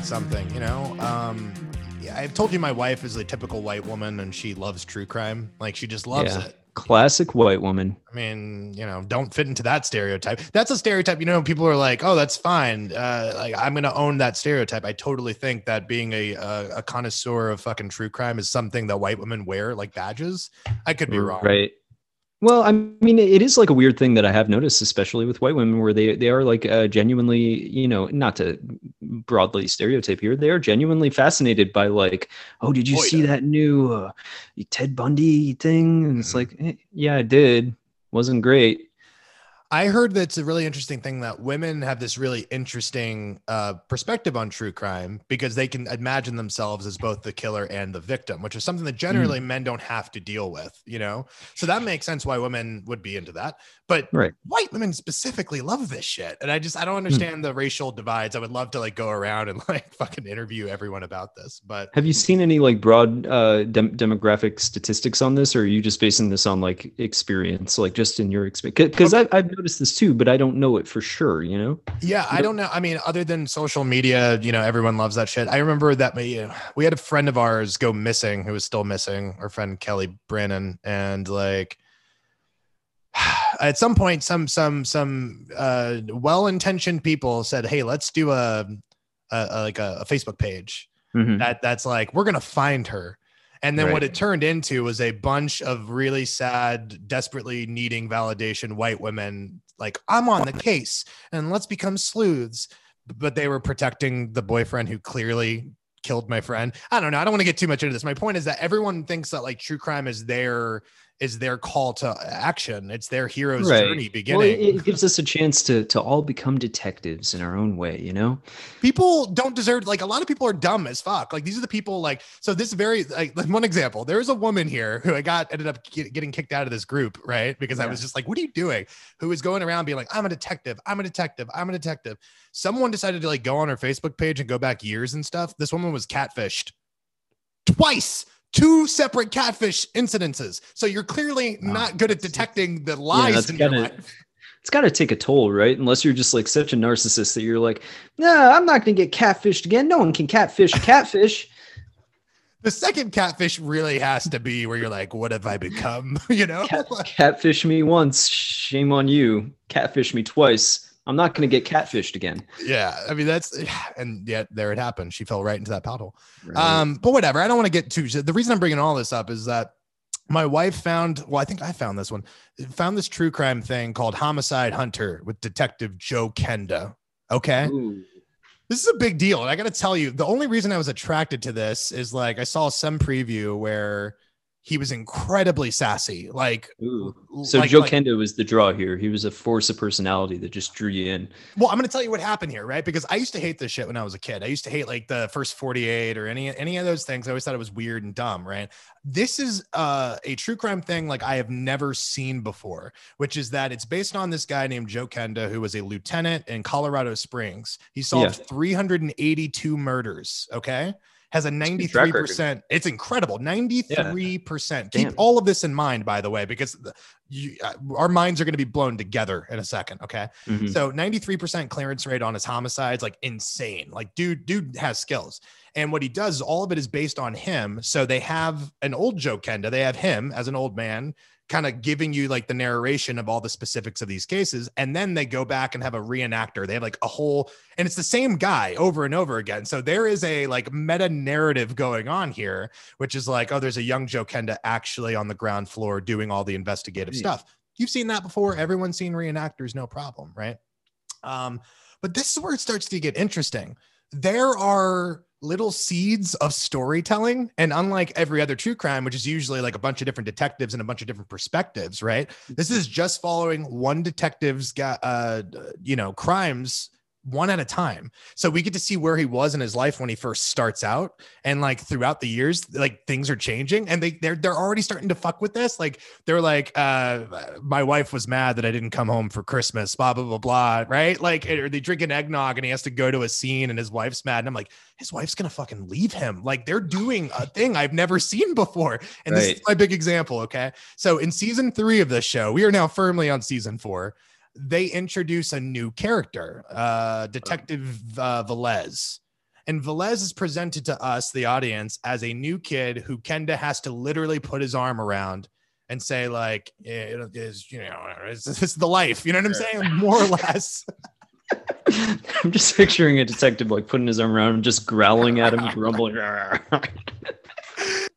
with something, you know. Um, yeah, I've told you my wife is a typical white woman, and she loves true crime. Like she just loves Yeah. it. Classic white woman. I mean, you know, don't fit into that stereotype. That's a stereotype. You know, people are like, "Oh, that's fine." Uh, like, I'm going to own that stereotype. I totally think that being a, a a connoisseur of fucking true crime is something that white women wear like badges. I could be wrong. Right. Well, I mean, it is like a weird thing that I have noticed, especially with white women, where they they are like uh, genuinely, you know, not to broadly stereotype here, they are genuinely fascinated by like, oh, did you Oh, see yeah. that new uh, Ted Bundy thing? And it's Mhm. like, eh, yeah, I did. Wasn't great. I heard that's a really interesting thing that women have this really interesting uh, perspective on true crime because they can imagine themselves as both the killer and the victim, which is something that generally men don't have to deal with, you know? So that makes sense why women would be into that. But Right. white women specifically love this shit. And I just, I don't understand the racial divides. I would love to like go around and like fucking interview everyone about this. But Have you seen any like broad uh, dem- demographic statistics on this, or are you just basing this on like experience, like just in your experience? Because I've, I've noticed this too, but I don't know it for sure. You know? Yeah, I don't know. I mean, other than social media, you know, everyone loves that shit. I remember that we, we had a friend of ours go missing who was still missing, our friend Kelly Brannon, and like at some point, some some some uh, well-intentioned people said, "Hey, let's do a, a, a like a, a Facebook page Mhm. that that's like we're gonna find her." And then what it turned into was a bunch of really sad, desperately needing validation white women like, I'm on the case and let's become sleuths. But they were protecting the boyfriend who clearly killed my friend. I don't know. I don't want to get too much into this. My point is that everyone thinks that like true crime is their is their call to action. It's their hero's Right. journey Well, beginning. it, it gives us a chance to to all become detectives in our own way. You know? people don't deserve like a lot of people are dumb as fuck like these are the people like so this very like, like one example there's a woman here who i got ended up get, getting kicked out of this group right because i was just like what are you doing who was going around being like i'm a detective i'm a detective i'm a detective someone decided to like go on her facebook page and go back years and stuff this woman was catfished twice two separate catfish incidences so you're clearly Wow. not good at detecting the lies that's in your gotta- life It's got to take a toll, right? Unless you're just like such a narcissist that you're like, no, I'm not going to get catfished again. No one can catfish catfish. the second catfish really has to be where you're like, what have I become? you know? Cat, catfish me once, shame on you. Catfish me twice. I'm not going to get catfished again. yeah. I mean, that's, and yet there it happened. She fell right into that pothole. Right. Um, but whatever. I don't want to get too, the reason I'm bringing all this up is that my wife found, well, I think I found this one, found this true crime thing called Homicide Hunter with Detective Joe Kenda. Okay. Ooh. This is a big deal. And I got to tell you, the only reason I was attracted to this is like I saw some preview where he was incredibly sassy. Like, Ooh. So like- Joe like- Kenda was the draw here. He was a force of personality that just drew you in. Well, I'm going to tell you what happened here, right? Because I used to hate this shit when I was a kid. I used to hate like the first 48 or any any of those things. I always thought it was weird and dumb, right? This is uh, a true crime thing like I have never seen before, which is that it's based on this guy named Joe Kenda, who was a lieutenant in Colorado Springs. He solved 382 murders. Okay. Has a a good track record. 93%. It's incredible. 93%. Keep Damn. all of this in mind, by the way, because you, uh, our minds are going to be blown together in a second. Okay. Mhm. So 93% clearance rate on his homicides, like insane. Like dude, dude has skills. And what he does is all of it is based on him. So they have an old Joe Kenda. They have him as an old man, kind of giving you like the narration of all the specifics of these cases. And then they go back and have a reenactor. They have like a whole, and it's the same guy over and over again. So there is a like meta narrative going on here, which is like, oh, there's a young Joe Kenda actually on the ground floor doing all the investigative. Stuff. You've seen that before. Everyone's seen reenactors, no problem, right? Um, but this is where it starts to get interesting. There are little seeds of storytelling, and unlike every other true crime, which is usually like a bunch of different detectives and a bunch of different perspectives, right? This is just following one detective's got uh, you know crimes one at a time. So we get to see where he was in his life when he first starts out, and like throughout the years, like things are changing, and they they're they're already starting to fuck with this. Like they're like, uh, my wife was mad that I didn't come home for Christmas, blah blah blah blah, right? Like, or they drink an eggnog and he has to go to a scene, and his wife's mad, and I'm like, his wife's gonna fucking leave him. Like they're doing a thing I've never seen before, and this is my big example. Okay, so in season three of this show, we are now firmly on season four they introduce a new character, uh, Detective uh, Velez. And Velez is presented to us, the audience, as a new kid who Kenda has to literally put his arm around and say, like, it is, you know, it's, it's the life. You know what I'm saying? More or less. I'm just picturing a detective like putting his arm around him, just growling at him, grumbling.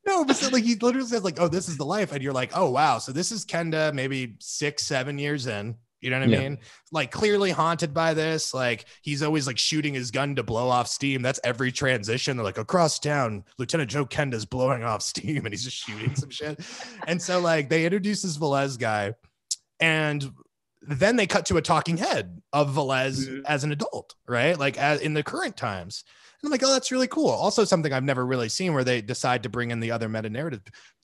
no, but so, like he literally says, like, "Oh, this is the life," and you're like, "Oh, wow." So this is Kenda, maybe six, seven years in. You know what I Yeah. mean? Like clearly haunted by this. Like he's always like shooting his gun to blow off steam. That's every transition. They're like across town, Lieutenant Joe Kenda's blowing off steam, and he's just shooting some shit. And so like they introduce this Velez guy, and then they cut to a talking head of Velez Mhm. as an adult, right? Like as, in the current times. And I'm like, oh, that's really cool. Also, something I've never really seen where they decide to bring in the other meta narrative.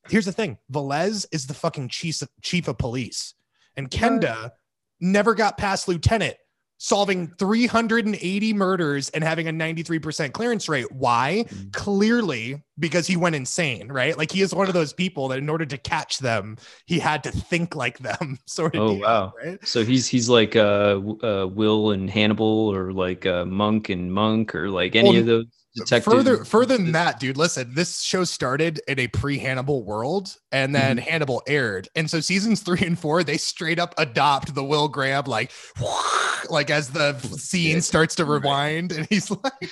Here's the thing Velez is the fucking chief of, chief of police, and Kenda never got past lieutenant, solving 380 murders and having a 93% clearance rate. Why? Mm. Clearly, because he went insane, right? Like he is one of those people that in order to catch them, he had to think like them, sort of. Oh, deal, wow. Right? So he's he's like uh, uh Will and Hannibal, or like uh, Monk and Monk, or like any Well, of those detectives. Further, further than that, dude. Listen, this show started in a pre-Hannibal world, and then Mm-hmm. Hannibal aired, and so seasons three and four they straight up adopt the Will Graham like, like as the scene starts to rewind, and he's like.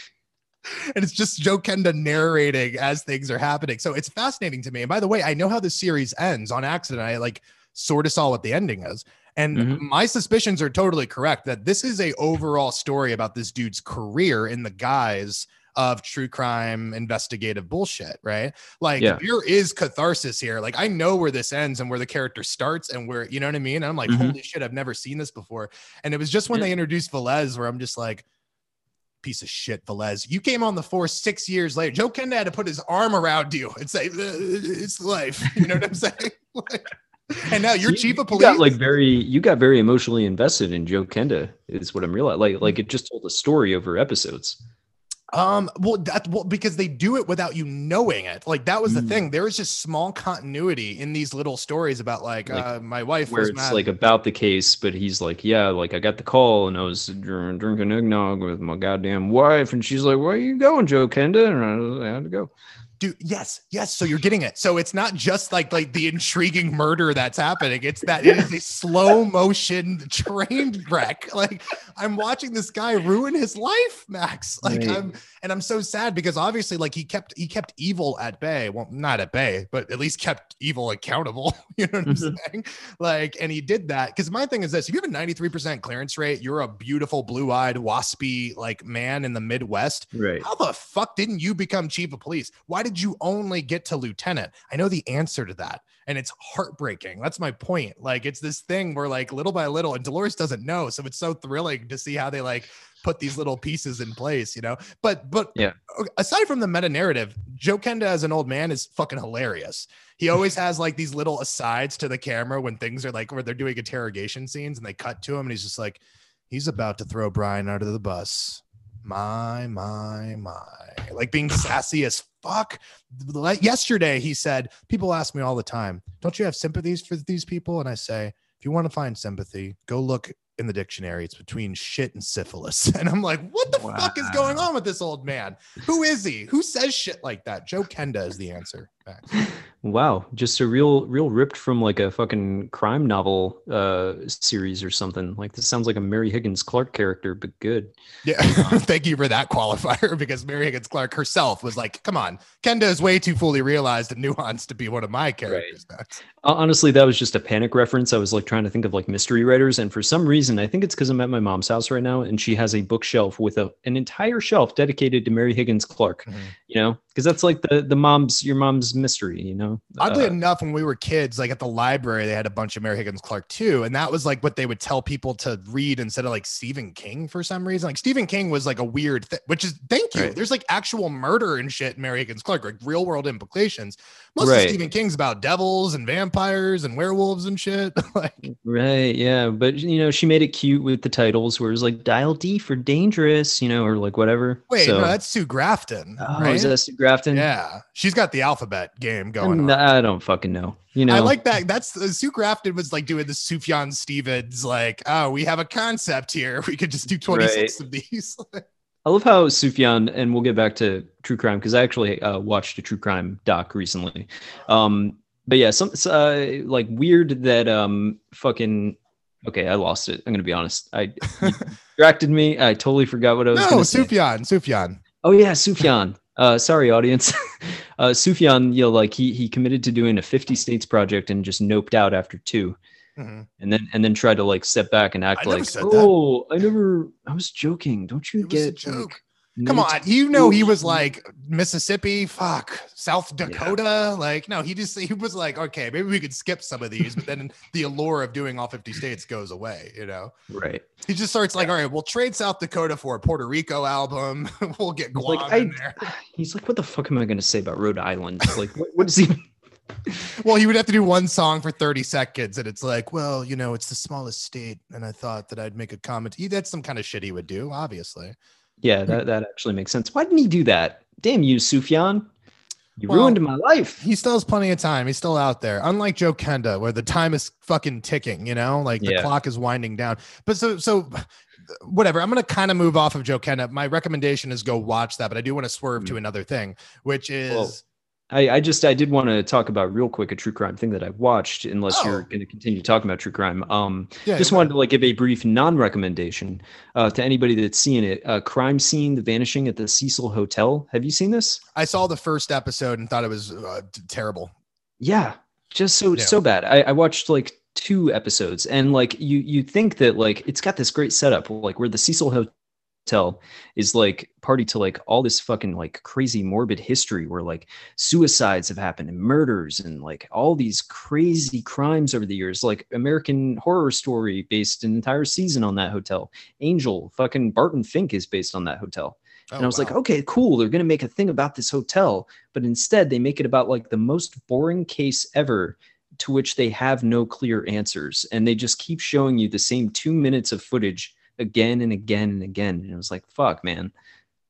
And it's just Joe Kenda narrating as things are happening. So it's fascinating to me. And by the way, I know how the series ends on accident. I like sort of saw what the ending is. And Mhm. my suspicions are totally correct that this is a overall story about this dude's career in the guise of true crime investigative bullshit, right? Like Yeah. there is catharsis here. Like I know where this ends and where the character starts and where you know what I mean. And I'm like, Mhm. holy shit, I've never seen this before. And it was just when Yeah. they introduced Velez where I'm just like, piece of shit, Velez. You came on the force six years later. Joe Kenda had to put his arm around you and say, "Uh, "It's life." You know what I'm saying? Like, and now you're You- chief of you police. got like very you got very emotionally invested in Joe Kenda is what I'm realizing. Like like it just told a story over episodes. Um, well, that well, because they do it without you knowing it. Like that was the Mm. thing. There was just small continuity in these little stories about like, Like, uh, my wife Where it's mad. like about the case, but he's like, yeah, like I got the call and I was dr- drinking eggnog with my goddamn wife, and she's like, "Where are you going, Joe Kenda?" And I, was- I had to go. Dude, yes, yes. So you're getting it. So it's not just like like the intriguing murder that's happening. It's that it is a slow motion train wreck. Like I'm watching this guy ruin his life, Max. Like Right. I'm and I'm so sad because obviously like he kept he kept evil at bay. Well, not at bay, but at least kept evil accountable. You know what I'm Mhm. saying? Like, and he did that because my thing is this: if you have a 93% clearance rate, you're a beautiful blue-eyed waspy like man in the Midwest. Right. How the fuck didn't you become chief of police? Why did you only get to lieutenant? I know the answer to that. And it's heartbreaking. That's my point. Like, it's this thing where, like, little by little, and Dolores doesn't know. So it's so thrilling to see how they like put these little pieces in place, you know? But, but Yeah. aside from the meta narrative, Joe Kenda as an old man is fucking hilarious. He always has like these little asides to the camera when things are like where they're doing interrogation scenes and they cut to him and he's just like, he's about to throw Brian out of the bus. My, my, my. Like being sassy as fuck. Like yesterday, he said, People ask me all the time, don't you have sympathies for these people? And I say, if you want to find sympathy, go look in the dictionary. It's between shit and syphilis. And I'm like, what the fuck is going on with this old man? Who is he? Who says shit like that? Joe Kenda is the answer. Max. Wow, just a real, real ripped from like a fucking crime novel uh series or something. Like this sounds like a Mary Higgins Clark character, but good. Yeah. Thank you for that qualifier because Mary Higgins Clark herself was like, come on, Kenda is way too fully realized and nuanced to be one of my characters. Hon- Honestly, that was just a panic reference. I was like trying to think of like mystery writers, and for some reason, I think it's because I'm at my mom's house right now, and she has a bookshelf with a an entire shelf dedicated to Mary Higgins Clark. Mhm. You know, because that's like the the mom's your mom's mystery. You know, Oddly Uh, enough, when we were kids, like at the library, they had a bunch of Mary Higgins Clark too. And that was like what they would tell people to read instead of like Stephen King for some reason. Like Stephen King was like a weird thing, which is thank you. Right. There's like actual murder and shit in Mary Higgins Clark, like real world implications. Most Right. of Stephen King's about devils and vampires and werewolves and shit. like Right, yeah, but you know, she made it cute with the titles where it was like dial D for dangerous, you know, or like whatever. wait, so, no, that's Sue Grafton. oh, right? is that Sue Grafton? yeah. She's got the alphabet game going And on. I don't fucking know. You know, I like that. That's uh, Sue Grafton was like doing the Sufjan Stevens, like, oh, we have a concept here. We could just do 26 of these. I love how Sufjan, and we'll get back to true crime because I actually uh, watched a true crime doc recently. Um, but yeah, some uh, like weird that um fucking okay, I lost it. I'm gonna be honest. I distracted me. I totally forgot what I was. No, say. Sufjan, Sufjan. Oh yeah, Sufjan. Uh, sorry, audience. uh, Sufjan, you know, like he he committed to doing a 50 states project and just noped out after 2 Mhm. and then and then tried to like step back and act I like, said that. oh, I never, I was joking. Don't you It get joke. like, Come on, you know he was like Mississippi, fuck, South Dakota. Like, no, he just he was like, okay, maybe we could skip some of these, but then the allure of doing all 50 states goes away, you know. right? He just starts like, all right, we'll trade South Dakota for a Puerto Rico album. we'll get Guam like, in I- there. He's like, what the fuck am I gonna say about Rhode Island? Like, what, what is he? Well, he would have to do one song for 30 seconds, and it's like, well, you know, it's the smallest state, and I thought that I'd make a comment. He that's some kind of shit he would do, obviously. Yeah, that, that actually makes sense. Why didn't he do that? Damn you, Sufjan. You Well, ruined my life. He still has plenty of time. He's still out there. Unlike Joe Kenda, where the time is fucking ticking, you know, like the Yeah. clock is winding down. But so so whatever. I'm gonna kind of move off of Joe Kenda. My recommendation is go watch that, but I do want to swerve to hmm. another thing, which is Well, I, I just I did want to talk about real quick a true crime thing that I watched, unless Oh. you're going to continue talking about true crime. Um, yeah, just wanted to like give a brief non-recommendation uh, to anybody that's seeing it. Uh, crime scene: The Vanishing at the Cecil Hotel. Have you seen this? I saw the first episode and thought it was uh, terrible. Yeah, just so Yeah. so bad. I, I watched like two episodes, and like you you think that like it's got this great setup, like where the Cecil Hotel is like party to like all this fucking like crazy morbid history where like suicides have happened and murders and like all these crazy crimes over the years like american horror story based an entire season on that hotel angel fucking barton fink is based on that hotel and Oh, I was like, okay, cool. They're going to make a thing about this hotel. But instead, they make it about like the most boring case ever to which they have no clear answers. And they just keep showing you the same two minutes of footage again and again and again. And it was like, fuck, man.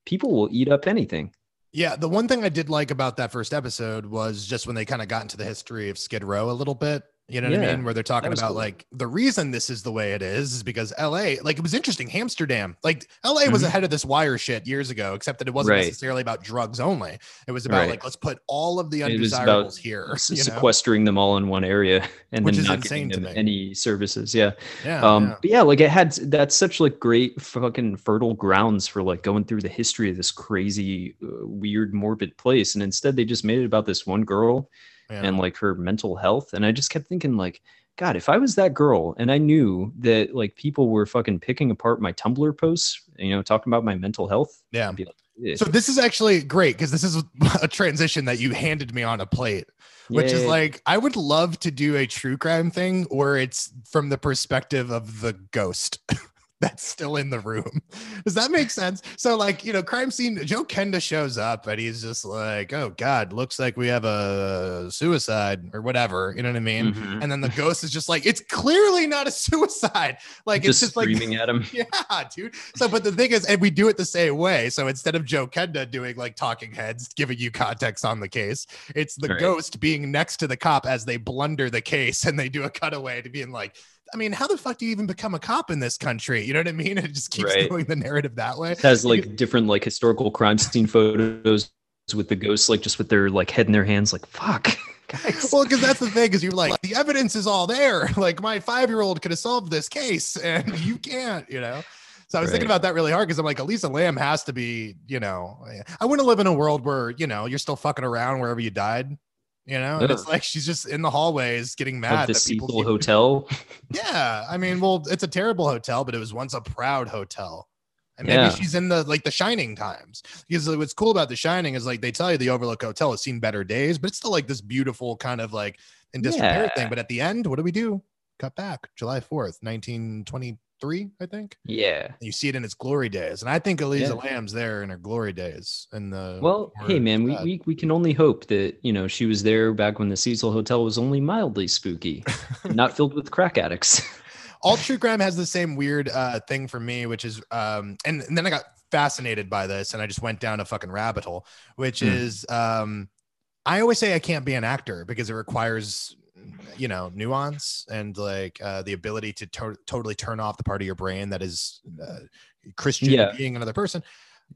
People will eat up anything. Yeah, the one thing I did like about that first episode was just when they kind of got into the history of Skid Row a little bit. You know what I mean? Where they're talking about cool. like the reason this is the way it is is because LA, like it was interesting. Amsterdam, like LA was Mhm. ahead of this wire shit years ago, except that it wasn't Right. necessarily about drugs only. It was about Right. like let's put all of the was undesirables here. S- You know? sequestering them all in one area and Which then is not giving to them any services. Yeah. Yeah, um yeah. but yeah like it had that's such like great fucking fertile grounds for like going through the history of this crazy uh, weird morbid place and instead they just made it about this one girl yeah. and like her mental health and i just kept thinking like god if i was that girl and i knew that like people were fucking picking apart my tumblr posts you know talking about my mental health yeah. Like "Eh." So this is actually great because this is a transition that you handed me on a plate. which is like I would love to do a true crime thing where it's from the perspective of the ghost that's still in the room. Does that make sense? So like, you know, crime scene Joe Kenda shows up and he's just like, "Oh god, looks like we have a suicide or whatever." You know what I mean? Mhm. And then the ghost is just like, "It's clearly not a suicide." Like just it's just like screaming at him yeah, dude. So, but the thing is, and we do it the same way. So instead of Joe Kenda doing like talking heads, giving you context on the case, it's the Right. ghost being next to the cop as they blunder the case and they do a cutaway to being like, I mean, how the fuck do you even become a cop in this country? You know what I mean? It just keeps Right. going the narrative that way. It has like different like historical crime scene photos with the ghosts like just with their like head in their hands like fuck guys Well, because that's the thing, is you're like, the evidence is all there. Like my five year old could have solved this case and you can't, you know? So I was thinking about that really hard because I'm like, Elisa Lam has to be, you know, I want to live in a world where, you know, you're still fucking around wherever you died, you know? And it's like she's just in the hallways getting of mad the that people Cecil keep- Hotel. Yeah. I mean, well, it's a terrible hotel, but it was once a proud hotel. And maybe Yeah. she's in the like the shining times. Because what's cool about the shining is like they tell you the Overlook Hotel has seen better days, but it's still like this beautiful kind of like in disrepair Yeah. thing. But at the end, what do we do? Cut back July 4th, 1923, I think. Yeah. You see it in its glory days. And I think Elisa Yeah. Lam's there in her glory days. And the Well, hey man, we, we we can only hope that you know she was there back when the Cecil Hotel was only mildly spooky, not filled with crack addicts. all true crime has the same weird uh thing for me which is um and, and then i got fascinated by this and i just went down a fucking rabbit hole which Hmm. is um i always say i can't be an actor because it requires you know nuance and like uh the ability to to- totally turn off the part of your brain that is uh, christian Yeah. being another person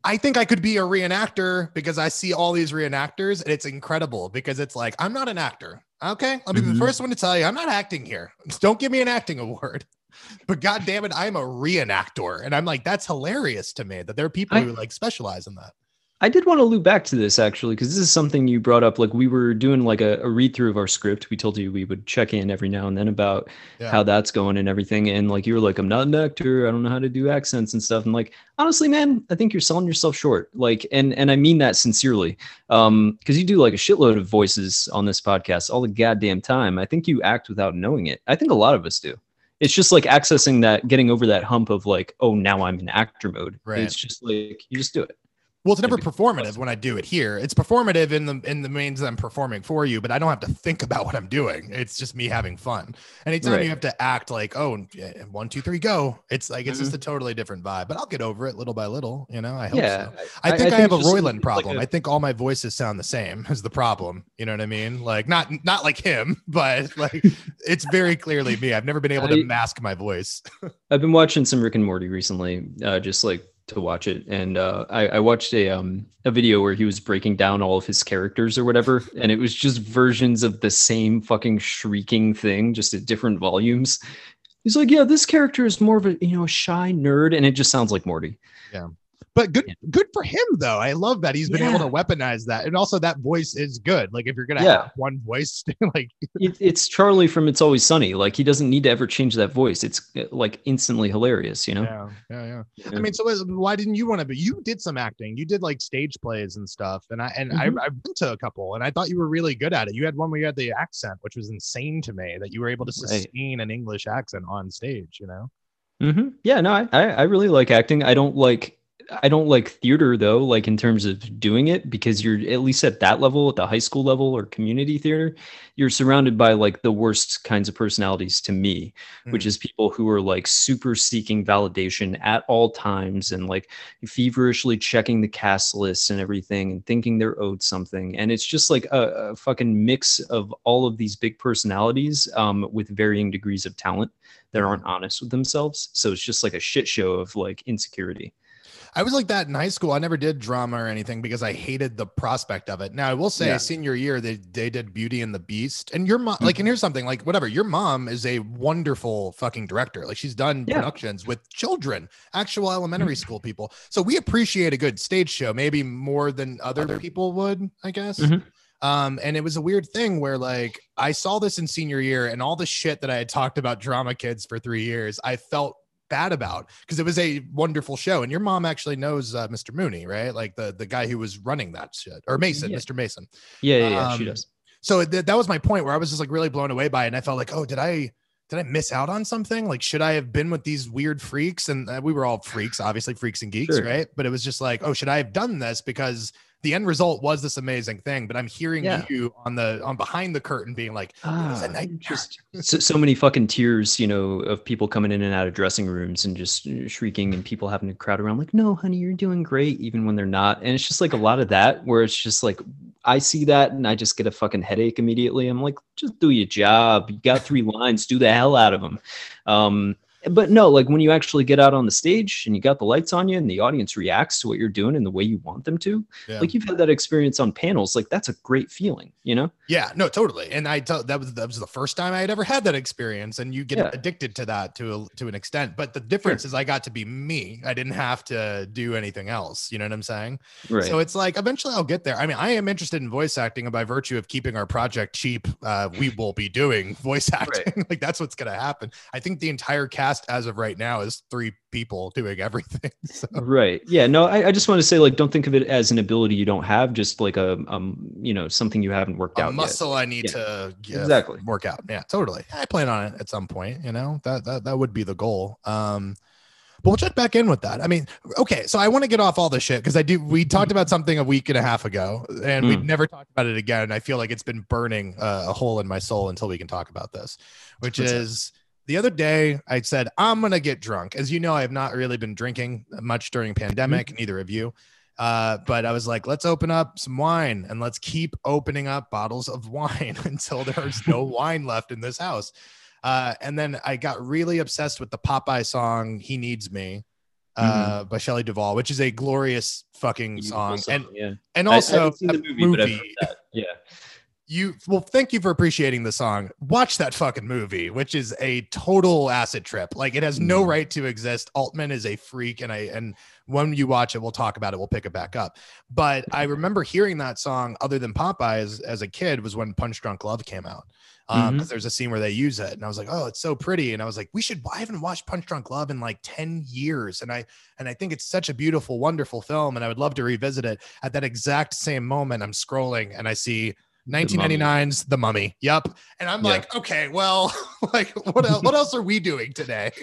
I think I could be a reenactor because I see all these reenactors and it's incredible because it's like, I'm not an actor. Okay. I'll be Mhm. the first one to tell you I'm not acting here. Don't give me an acting award. But god damn it, I'm a reenactor. And I'm like, that's hilarious to me that there are people I- who like specialize in that. I did want to loop back to this actually, because this is something you brought up. Like we were doing like a, a read through of our script. We told you we would check in every now and then about Yeah. how that's going and everything. And like you were like, I'm not an actor. I don't know how to do accents and stuff. And like honestly, man, I think you're selling yourself short. Like, and and I mean that sincerely. Um, because you do like a shitload of voices on this podcast all the goddamn time. I think you act without knowing it. I think a lot of us do. It's just like accessing that, getting over that hump of like, oh, now I'm in actor mode. Right. It's just like you just do it. Well, it's never performative when I do it here. It's performative in the in the means that I'm performing for you, but I don't have to think about what I'm doing. It's just me having fun. Anytime Right. you have to act like, oh, yeah, one, two, three, go. It's like it's Mm-hmm. just a totally different vibe. But I'll get over it little by little. You know, I hope yeah. so. I think I, have a Roiland like problem. a- I think all my voices sound the same. Is the problem? You know what I mean? Like not not like him, but like it's very clearly me. I've never been able to I- mask my voice. I've been watching some Rick and Morty recently, uh, just like to watch it, and uh, I, I watched a um a video where he was breaking down all of his characters or whatever, and it was just versions of the same fucking shrieking thing, just at different volumes. He's like, yeah, this character is more of a you know a shy nerd, and it just sounds like Morty. But good Yeah. good for him though. I love that he's been able to weaponize that. And also that voice is good. Like if you're gonna Yeah. have one voice, like It, it's Charlie from It's Always Sunny. Like he doesn't need to ever change that voice. It's uh, like instantly hilarious, you know. yeah, yeah, yeah. Yeah. I mean, so why didn't you want to be? You did some acting. You did like stage plays and stuff. And I and Mhm. I I've been to a couple, and I thought you were really good at it. You had one where you had the accent, which was insane to me that you were able to Right. sustain an English accent on stage. You know. hmm Yeah, no, I I really like acting. I don't like I don't like theater though, like in terms of doing it, because you're at least at that level, at the high school level or community theater, you're surrounded by like the worst kinds of personalities to me, which Mm. is people who are like super seeking validation at all times and like feverishly checking the cast lists and everything and thinking they're owed something. And it's just like a, a fucking mix of all of these big personalities um, with varying degrees of talent that aren't honest with themselves. So it's just like a shit show of like insecurity. I was like that in high school. I never did drama or anything because I hated the prospect of it. Now I will say, Yeah. senior year they they did Beauty and the Beast, and your mom, Mm-hmm. like, and here's something like whatever. Your mom is a wonderful fucking director. Like she's done Yeah. productions with children, actual elementary Mm-hmm. school people. So we appreciate a good stage show, maybe more than other people would, I guess. Mhm. Um, and it was a weird thing where like I saw this in senior year, and all the shit that I had talked about drama kids for three years, I felt bad about because it was a wonderful show. And your mom actually knows uh, Mr. Mooney, right? Like the the guy who was running that shit, or Mason, Yeah. Mr. Mason. Yeah, yeah, yeah she Um, does. So th- that was my point where I was just like really blown away by it, and I felt like, oh, did I? Did I miss out on something? Like, should I have been with these weird freaks? And uh, we were all freaks, obviously freaks and geeks, Sure. right? But it was just like, oh, should I have done this? Because the end result was this amazing thing. But I'm hearing Yeah. you on the on behind the curtain being like, it a Ah, just so, so many fucking tears, you know, of people coming in and out of dressing rooms and just uh, shrieking and people having to crowd around like, no, honey, you're doing great, even when they're not. And it's just like a lot of that where it's just like, I see that and I just get a fucking headache immediately. I'm like, just do your job. You got three lines, do the hell out of them. Um, but no, like when you actually get out on the stage and you got the lights on you and the audience reacts to what you're doing in the way you want them to, Yeah. like you've had that experience on panels, like that's a great feeling, you know? Yeah, no, totally. And I that was that was the first time I had ever had that experience, and you get Yeah. addicted to that to a, to an extent. But the difference is I got to be me. I didn't have to do anything else. You know what I'm saying? Right. So it's like eventually I'll get there. I mean, I am interested in voice acting, and by virtue of keeping our project cheap, uh, we will be doing voice acting. like that's what's gonna happen. I think the entire cast as of right now is three people doing everything. So right yeah no I, I just want to say like don't think of it as an ability you don't have just like a um you know something you haven't worked a out muscle I need Yeah. to yeah, Exactly. work out. Yeah, totally. I plan on it at some point. You know that that that would be the goal. Um, but we'll check back in with that. I mean, okay, so I want to get off all this shit because I do. We talked about something a week and a half ago, and we've Mm. never talked about it again. I feel like it's been burning uh, a hole in my soul until we can talk about this, which is. The other day, I said I'm gonna get drunk. As you know, I have not really been drinking much during pandemic. Neither of you. Uh, but I was like, let's open up some wine and let's keep opening up bottles of wine until there's no wine left in this house. Uh, and then I got really obsessed with the Popeye song "He Needs Me," uh, by Shelley Duvall, which is a glorious fucking Beautiful song. And yeah. and I- I also a the movie, but I've heard that. Yeah. You well thank you for appreciating the song. Watch that fucking movie which is a total acid trip. Like it has no Mhm. right to exist. Altman is a freak and i and when you watch it we'll talk about it. We'll pick it back up. But i remember hearing that song other than popeye as, as a kid was when punch drunk love came out um Mhm. 'cause there's a scene where they use it and i was like oh it's so pretty. And i was like we should i haven't watched punch drunk love in like 10 years and i and i think it's such a beautiful wonderful film and i would love to revisit it at that exact same moment i'm scrolling and i see 1999's The Mummy. Yep. And I'm Yeah. like, okay, well, like what else, what else are we doing today?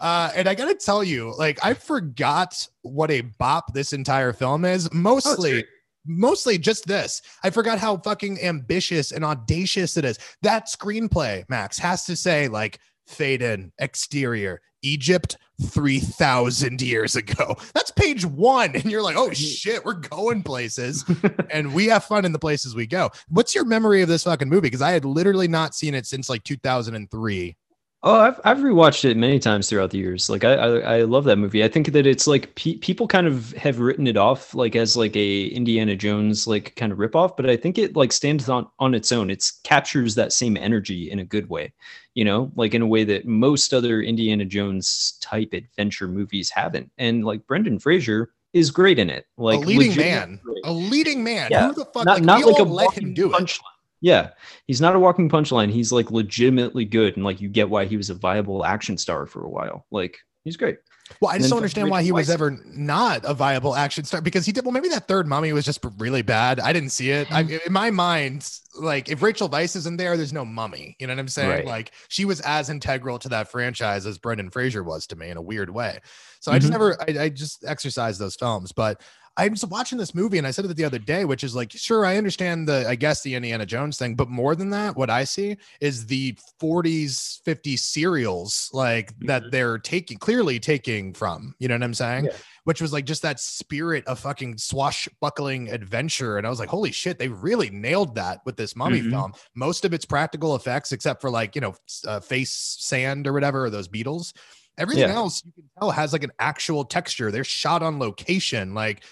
Uh, and I gotta tell you, like, I forgot what a bop this entire film is. Mostly, great. mostly just this. I forgot how fucking ambitious and audacious it is. That screenplay, Max, has to say like fade in, exterior, Egypt, 3,000 years ago. That's page one. And you're like, oh shit, we're going places and we have fun in the places we go. What's your memory of this fucking movie? Because I had literally not seen it since like 2003. Oh, I've I've rewatched it many times throughout the years. Like I I, I love that movie. I think that it's like pe- people kind of have written it off like as like a Indiana Jones like kind of ripoff, but I think it like stands on on its own. It captures that same energy in a good way, you know, like in a way that most other Indiana Jones type adventure movies haven't. And like Brendan Fraser is great in it. Like a leading man, great. a leading man. Yeah, Who the fuck? not like, not like a let him do it. Yeah, he's not a walking punchline. He's like legitimately good, and like you get why he was a viable action star for a while. Like he's great. Well, I just don't understand why he was ever not a viable action star because he did. Well, maybe that third mummy was just really bad. I didn't see it. I, Mm. in my mind, like if Rachel Weisz isn't there, there's no mummy. You know what I'm saying? Right. Like she was as integral to that franchise as Brendan Fraser was to me in a weird way. So I just Mhm. never, I, I just exercised those films. But I'm just watching this movie and I said it the other day, which is like, sure, I understand the, I guess the Indiana Jones thing, but more than that, what I see is the 40s, 50s serials like that Mhm. they're taking, clearly taking from, you know what I'm saying? Yeah. Which was like just that spirit of fucking swashbuckling adventure. And I was like, holy shit, they really nailed that with this mummy Mhm. film. Most of it's practical effects, except for like, you know, uh, face sand or whatever, or those beetles. Everything Yeah. else you can tell has like an actual texture. They're shot on location. Like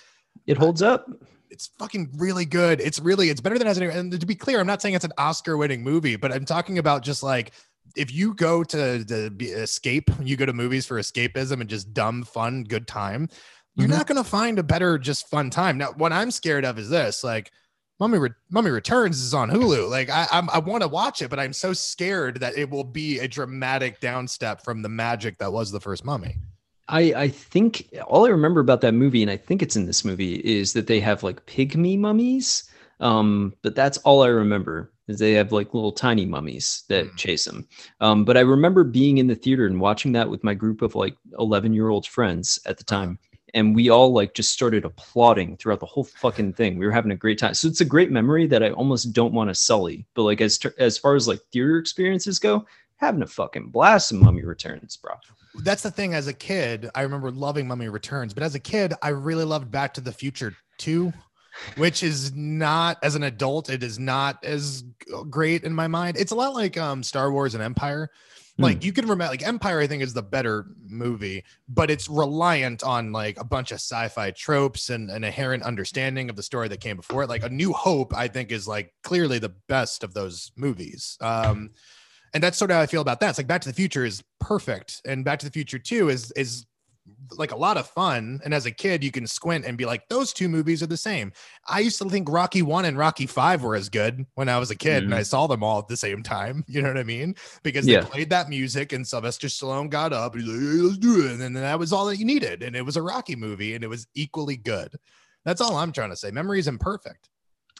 It holds up. it's fucking really good. It's really it's better than as any and to be clear, I'm not saying it's an Oscar winning movie, but I'm talking about just like if you go to the escape, you go to movies for escapism and just dumb fun, good time, you're Mhm. not gonna find a better just fun time. Now, what I'm scared of is this, like. Mummy, Re- Mummy Returns is on Hulu. Like I, I'm, I want to watch it, but I'm so scared that it will be a dramatic downstep from the magic that was the first Mummy. I I think all I remember about that movie, and I think it's in this movie, is that they have like pygmy mummies. Um, but that's all I remember is they have like little tiny mummies that Mm. chase them. Um, but I remember being in the theater and watching that with my group of like 11 year old friends at the time. And we all like just started applauding throughout the whole fucking thing. We were having a great time. So it's a great memory that I almost don't want to sully. But like as as far as like theater experiences go, having a fucking blast in Mummy Returns, bro. that's the thing as a kid i remember loving mummy returns but as a kid i really loved back to the future too, which is not as an adult it is not as great in my mind. It's a lot like um star wars and empire. Like you can remember like empire i think is the better movie but it's reliant on like a bunch of sci-fi tropes and an inherent understanding of the story that came before it. Like a new hope i think is like clearly the best of those movies. Um and that's sort of how I feel about that. It's like Back to the Future is perfect, and Back to the Future Two is is like a lot of fun. And as a kid, you can squint and be like, those two movies are the same. I used to think Rocky One and Rocky Five were as good when I was a kid, and I mm. saw them all at the same time. You know what I mean? Because Yeah. they played that music, and Sylvester Stallone got up, and he's like, hey, let's do it, and then that was all that you needed, and it was a Rocky movie, and it was equally good. That's all I'm trying to say. Memory is imperfect.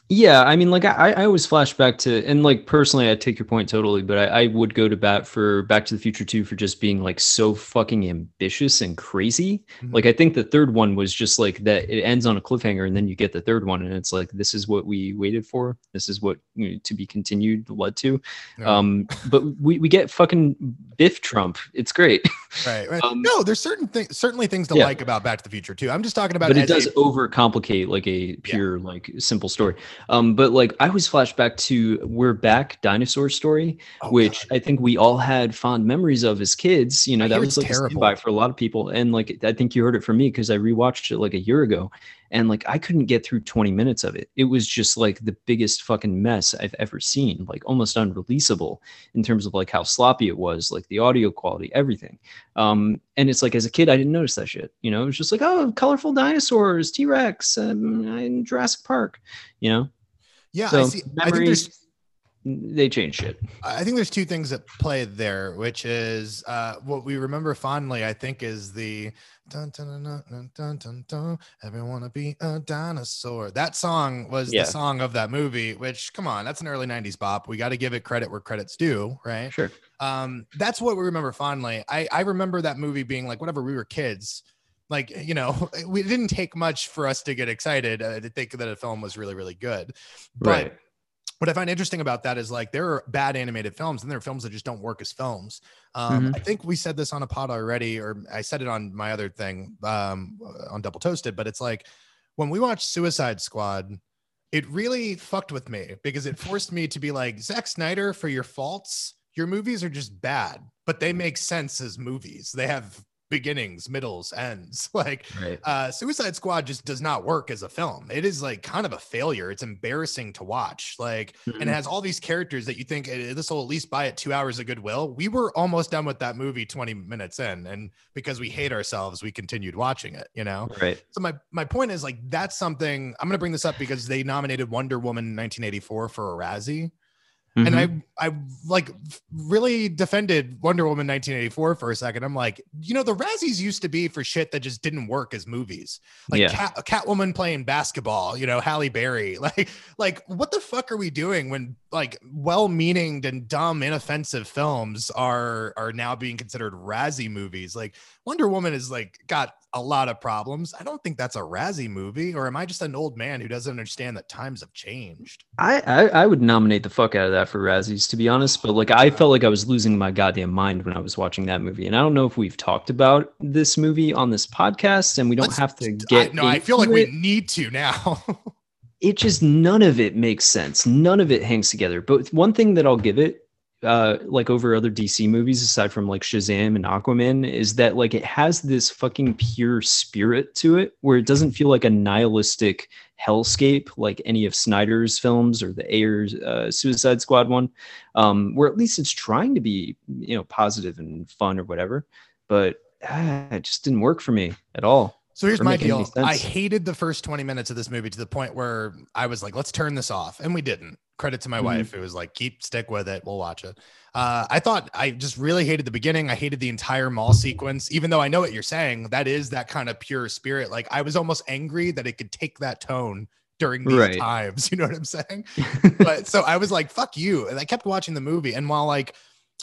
Yeah, I mean, like I, I always flash back to, and like personally, I take your point totally, but I, I would go to bat for Back to the Future too for just being like so fucking ambitious and crazy. Mhm. Like, I think the third one was just like that it ends on a cliffhanger, and then you get the third one, and it's like, this is what we waited for. This is what you know, to be continued led to. Yeah. Um, but we, we get fucking Biff Trump. It's great, Right. right. um, no, there's certain things, certainly things to Yeah. like about Back to the Future too. I'm just talking about but it as a- does overcomplicate like a pure, like simple story. Um, but like I was flashed back to We're Back dinosaur story, Oh, which God. I think we all had fond memories of as kids. You know, I that was like a terrible. standby for a lot of people. And like I think you heard it from me because I rewatched it like a year ago. And like I couldn't get through 20 minutes of it. It was just like the biggest fucking mess I've ever seen, like almost unreleasable in terms of like how sloppy it was, like the audio quality, everything. Um, and it's like as a kid, I didn't notice that shit. You know, it was just like, oh, colorful dinosaurs, T Rex, um, Jurassic Park. You know, yeah, so I see. I think there's memories, they change shit. I think there's two things at play there, which is uh, what we remember fondly. I think is the dun dun dun dun dun dun Everyone wanna be a dinosaur. That song was Yeah. the song of that movie. Which, come on, that's an early '90s bop. We got to give it credit where credit's due, right? Sure. um that's what we remember fondly i i remember that movie being like whatever we were kids like you know we didn't take much for us to get excited uh, to think that a film was really really good but Right. What i find interesting about that is like there are bad animated films and there are films that just don't work as films um Mhm. i think we said this on a pod already or i said it on my other thing um on double toasted but it's like when we watch suicide squad it really fucked with me because it forced me to be like Zack Snyder for your faults. Your movies are just bad, but they make sense as movies. They have beginnings, middles, ends. Like Right. uh Suicide Squad just does not work as a film. It is like kind of a failure. It's embarrassing to watch. Like and it has all these characters that you think "Eh, this will at least buy it two hours of goodwill. We were almost done with that movie 20 minutes in, and because we hate ourselves, we continued watching it, you know. Right. So my my point is like that's something I'm gonna bring this up because they nominated Wonder Woman 1984 for a Razzie, and Mhm. I I like really defended Wonder Woman 1984 for a second. I'm like, you know, the Razzies used to be for shit that just didn't work as movies, like Yeah. Cat, Catwoman playing basketball, you know, Halle Berry, like like what the fuck are we doing when like well-meaning and dumb, inoffensive films are are now being considered Razzie movies? Like Wonder Woman is like got a lot of problems. I don't think that's a Razzie movie, or am I just an old man who doesn't understand that times have changed? I, I I would nominate the fuck out of that for Razzies, to be honest. But like, I felt like I was losing my goddamn mind when I was watching that movie, and I don't know if we've talked about this movie on this podcast, and we don't Let's- have to I, get. no, I feel like into we need to now. it just none of it makes sense. None of it hangs together. But one thing that I'll give it, uh, like over other DC movies, aside from like Shazam and Aquaman, is that like it has this fucking pure spirit to it, where it doesn't feel like a nihilistic hellscape like any of Snyder's films or the Ayer's uh, Suicide Squad one, um, where at least it's trying to be you know positive and fun or whatever. But ah, it just didn't work for me at all. So here's my deal. I hated the first 20 minutes of this movie to the point where I was like, let's turn this off. And we didn't. Credit to my Mhm. wife. It was like, keep stick with it. We'll watch it. Uh, I thought I just really hated the beginning. I hated the entire mall sequence, even though I know what you're saying. That is that kind of pure spirit. Like I was almost angry that it could take that tone during these Right. times. You know what I'm saying? but so I was like, fuck you. And I kept watching the movie. And while like,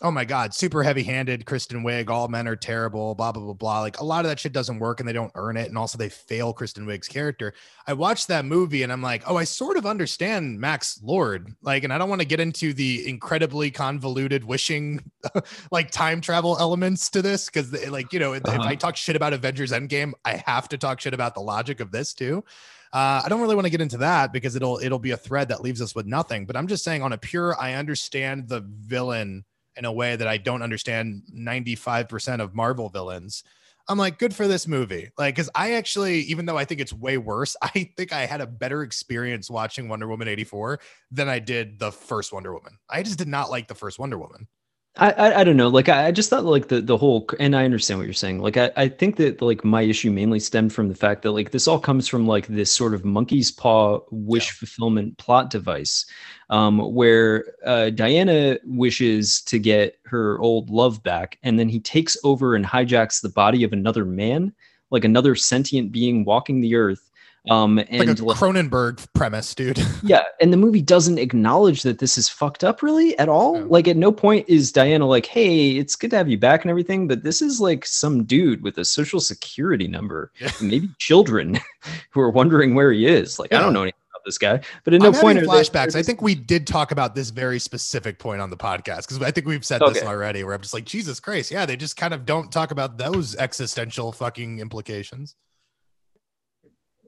oh my God, super heavy handed, Kristen Wiig, all men are terrible, blah, blah, blah, blah. Like a lot of that shit doesn't work and they don't earn it. And also they fail Kristen Wiig's character. I watched that movie and I'm like, oh, I sort of understand Max Lord. Like, and I don't want to get into the incredibly convoluted wishing like time travel elements to this because like, you know, if, if Uh-huh. I talk shit about Avengers Endgame, I have to talk shit about the logic of this too. Uh, I don't really want to get into that because it'll it'll be a thread that leaves us with nothing. But I'm just saying, on a pure, I understand the villain in a way that I don't understand 95% of Marvel villains. I'm like, good for this movie. Like, because I actually, even though I think it's way worse, I think I had a better experience watching Wonder Woman 84 than I did the first Wonder Woman. I just did not like the first Wonder Woman. I, I I don't know. Like I, I just thought like the the whole and I understand what you're saying. Like I, I think that like my issue mainly stemmed from the fact that like this all comes from like this sort of monkey's paw wish fulfillment plot device, um, where uh, Diana wishes to get her old love back, and then he takes over and hijacks the body of another man, like another sentient being walking the earth. Um, Like and a like, Cronenberg premise, dude. yeah, and the movie doesn't acknowledge that this is fucked up really at all. No. Like at no point is Diana like, "Hey, it's good to have you back and everything," but this is like some dude with a social security number, Yeah. maybe children who are wondering where he is. Like I don't know anything about this guy, but at no I'm point flashbacks. they're I think we did talk about this very specific point on the podcast because I think we've said this already. Where I'm just like, Jesus Christ, yeah, they just kind of don't talk about those existential fucking implications.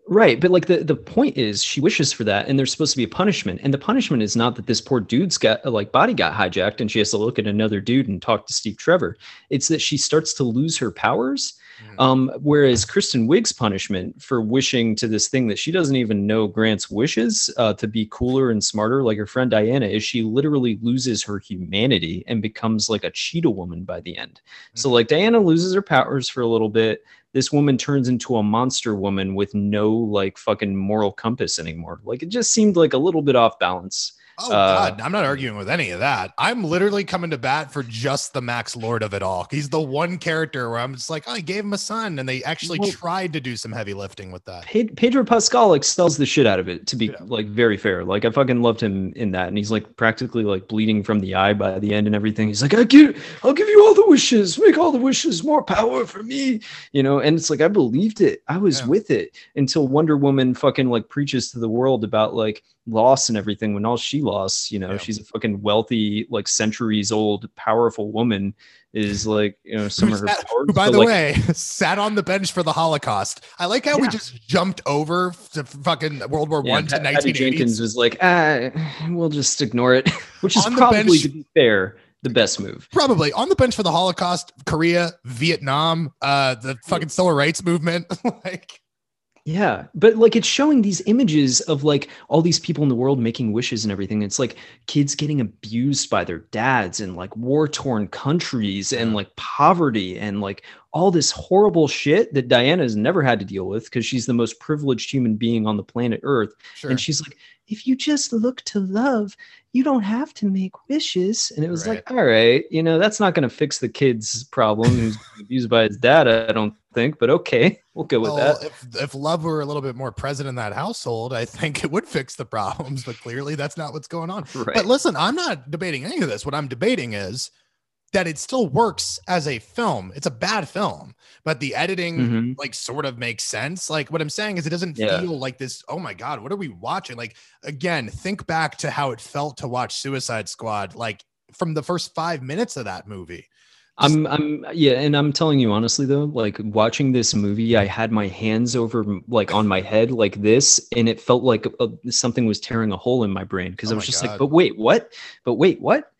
Right, but like the the point is, she wishes for that, and there's supposed to be a punishment, and the punishment is not that this poor dude's got like body got hijacked, and she has to look at another dude and talk to Steve Trevor. It's that she starts to lose her powers. Mhm. Um, whereas Kristen Wiig's punishment for wishing to this thing that she doesn't even know grants wishes uh, to be cooler and smarter, like her friend Diana, is she literally loses her humanity and becomes like a cheetah woman by the end. So like Diana loses her powers for a little bit. This woman turns into a monster woman with no like fucking moral compass anymore. Like it just seemed like a little bit off balance. Oh Uh, God, I'm not arguing with any of that. I'm literally coming to bat for just the Max Lord of it all. He's the one character where I'm just like, oh, I gave him a son, and they actually Well- tried to do some heavy lifting with that. Pedro Pascal excels the shit out of it. To be Yeah. like very fair, like I fucking loved him in that, and he's like practically like bleeding from the eye by the end and everything. He's like, I give, I'll give you all the wishes, make all the wishes, more power for me, you know. And it's like I believed it, I was Yeah. with it until Wonder Woman fucking like preaches to the world about like loss and everything. When all she lost, you know, Yeah. she's a fucking wealthy, like centuries old, powerful woman. Is like you know some Who of her powers. Who, by the like, way, sat on the bench for the Holocaust. I like how we just jumped over to fucking World War Yeah, One to Pat- Patty 1980s. Jenkins was like, ah, we'll just ignore it, which is probably, bench- to be fair, the best move. Probably on the bench for the Holocaust, Korea, Vietnam, uh, the fucking civil rights movement. like, Yeah, but like it's showing these images of like all these people in the world making wishes and everything. It's like kids getting abused by their dads in like war torn countries and like poverty and like all this horrible shit that Diana has never had to deal with because she's the most privileged human being on the planet Earth. sure. And she's like, if you just look to love, you don't have to make wishes. And it was like, all right, you know, that's not going to fix the kid's problem who's abused by his dad, I don't think, but okay, we'll go with well, that. if if love were a little bit more present in that household, I think it would fix the problems. But clearly, that's not what's going on. Right. But listen, I'm not debating any of this. What I'm debating is that it still works as a film. It's a bad film, but the editing Mhm. like sort of makes sense. Like what I'm saying is it doesn't Yeah. feel like this, oh my God, what are we watching? Like again, think back to how it felt to watch Suicide Squad, like from the first five minutes of that movie. I'm, I'm, yeah, and I'm telling you honestly though, like watching this movie, I had my hands over, like on my head, like this, and it felt like uh something was tearing a hole in my brain because Oh I was just God. like, but wait, what? But wait, what?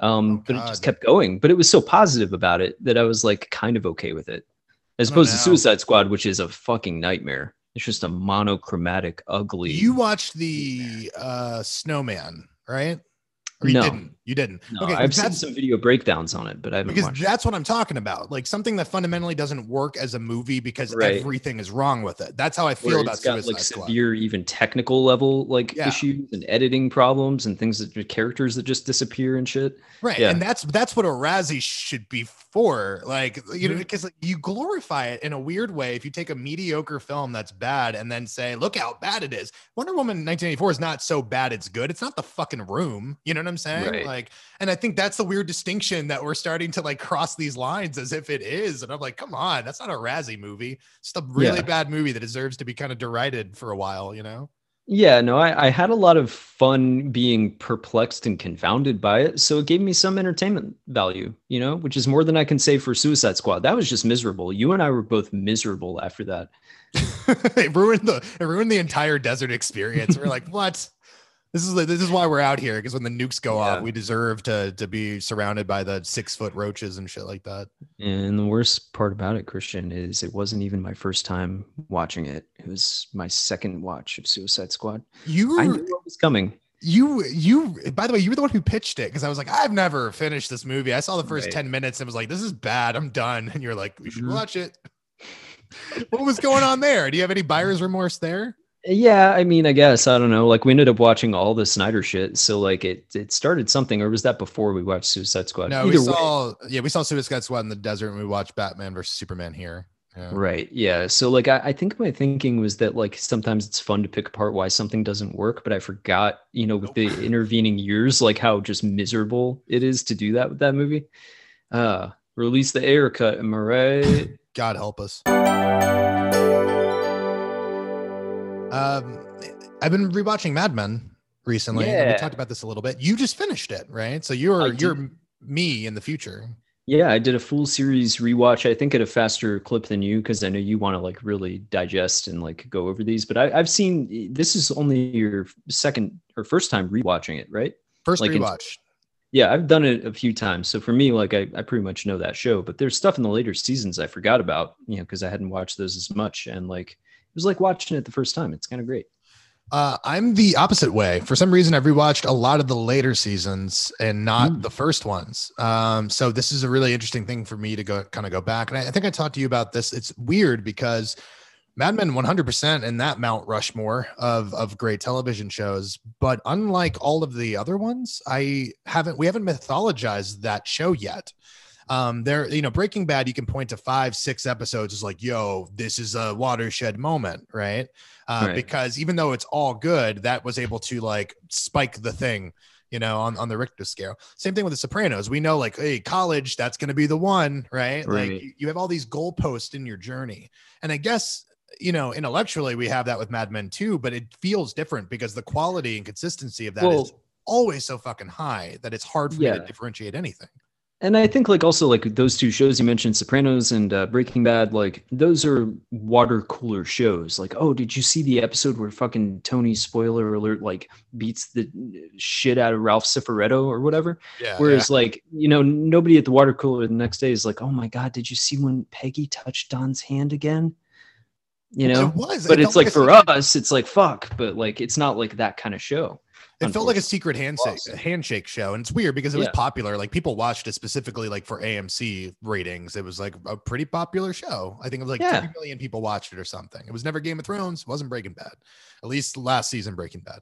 Um, Oh but it just kept going. But it was so positive about it that I was like kind of okay with it, as don't opposed to. Suicide Squad, which is a fucking nightmare. It's just a monochromatic, ugly. You watched the uh Snowman, right? Or you No. You didn't. No, okay, I've seen some video breakdowns on it, but I haven't because watched. that's what I'm talking about. Like something that fundamentally doesn't work as a movie because Right. everything is wrong with it. That's how I feel where about it's got Suicide like Squad. severe, even technical level like Yeah. issues and editing problems and things that characters that just disappear and shit. Right. Yeah. And that's that's what a Razzie should be for. Like, you know, mm-hmm. because you glorify it in a weird way. If you take a mediocre film that's bad and then say, look how bad it is. Wonder Woman 1984 is not so bad it's good. It's not the fucking room. You know what I'm saying? Right. Like, and I think that's the weird distinction that we're starting to like cross these lines as if it is. And I'm like, come on, that's not a Razzie movie. It's a really Yeah. bad movie that deserves to be kind of derided for a while, you know? Yeah, no, I, I had a lot of fun being perplexed and confounded by it. So it gave me some entertainment value, you know, which is more than I can say for Suicide Squad. That was just miserable. You and I were both miserable after that. it ruined the it ruined the entire desert experience. We're like, what? This is this is why we're out here because when the nukes go Yeah. off, we deserve to to be surrounded by the six foot roaches and shit like that. And the worst part about it, Christian, is it wasn't even my first time watching it. It was my second watch of Suicide Squad. You I knew what was coming. you you by the way, you were the one who pitched it because I was like, I've never finished this movie. I saw the first Right. 10 minutes and was like, this is bad. I'm done. And you're like, we should Mhm. watch it. what was going on there? Do you have any buyer's remorse there? Yeah, I mean, I guess I don't know. Like we ended up watching all the Snyder shit, so like it it started something, or was that before we watched Suicide Squad? No, Either we way, saw yeah, we saw Suicide Squad in the desert and we watched Batman versus Superman here. Yeah. right? Yeah. So like I, I think my thinking was that like sometimes it's fun to pick apart why something doesn't work, but I forgot, you know, with the intervening years, like how just miserable it is to do that with that movie. Uh, release the Ayer cut, am I right? God help us. Um, I've been rewatching Mad Men recently. and we talked about this a little bit. You just finished it, right? So you're you're me in the future. Yeah, I did a full series rewatch. I think at a faster clip than you because I know you want to like really digest and like go over these. But I, have seen this is only your second or first time rewatching it, right? First like rewatch. yeah, I've done it a few times. So for me, like I, I pretty much know that show. But there's stuff in the later seasons I forgot about, you know, because I hadn't watched those as much. And like was like watching it the first time. It's kind of great. Uh, I'm the opposite way. For some reason, I've rewatched a lot of the later seasons and not mm. the first ones. Um, so this is a really interesting thing for me to go kind of go back. And I, I think I talked to you about this. It's weird because Mad Men 100% in that Mount Rushmore of of great television shows. But unlike all of the other ones, I haven't we haven't mythologized that show yet um there you know breaking bad you can point to five six episodes is like yo this is a watershed moment right uh, right. because even though it's all good, that was able to like spike the thing, you know, on, on the Richter scale. Same thing with the Sopranos. We know like, hey, college, that's going to be the one, right? right. Like you have all these goalposts in your journey. And I guess, you know, intellectually we have that with Mad Men too, but it feels different because the quality and consistency of that well, is always so fucking high that it's hard for yeah. me to differentiate anything and I think like also like those two shows you mentioned, Sopranos and uh, Breaking Bad, like those are water cooler shows. Like, oh, did you see the episode where fucking Tony spoiler alert like beats the shit out of Ralph Cifaretto or whatever? Yeah. Whereas yeah. like you know nobody at the water cooler the next day is like, oh my god, did you see when Peggy touched Don's hand again? You know, it was. But it it's like for us, it's like fuck. But like it's not like that kind of show. It felt like a secret handshake handshake show, and it's weird because it was yeah. popular. Like people watched it specifically, like for AMC ratings. It was like a pretty popular show. I think it was like yeah. 30 million people watched it or something. It was never Game of Thrones. It wasn't Breaking Bad, at least last season Breaking Bad.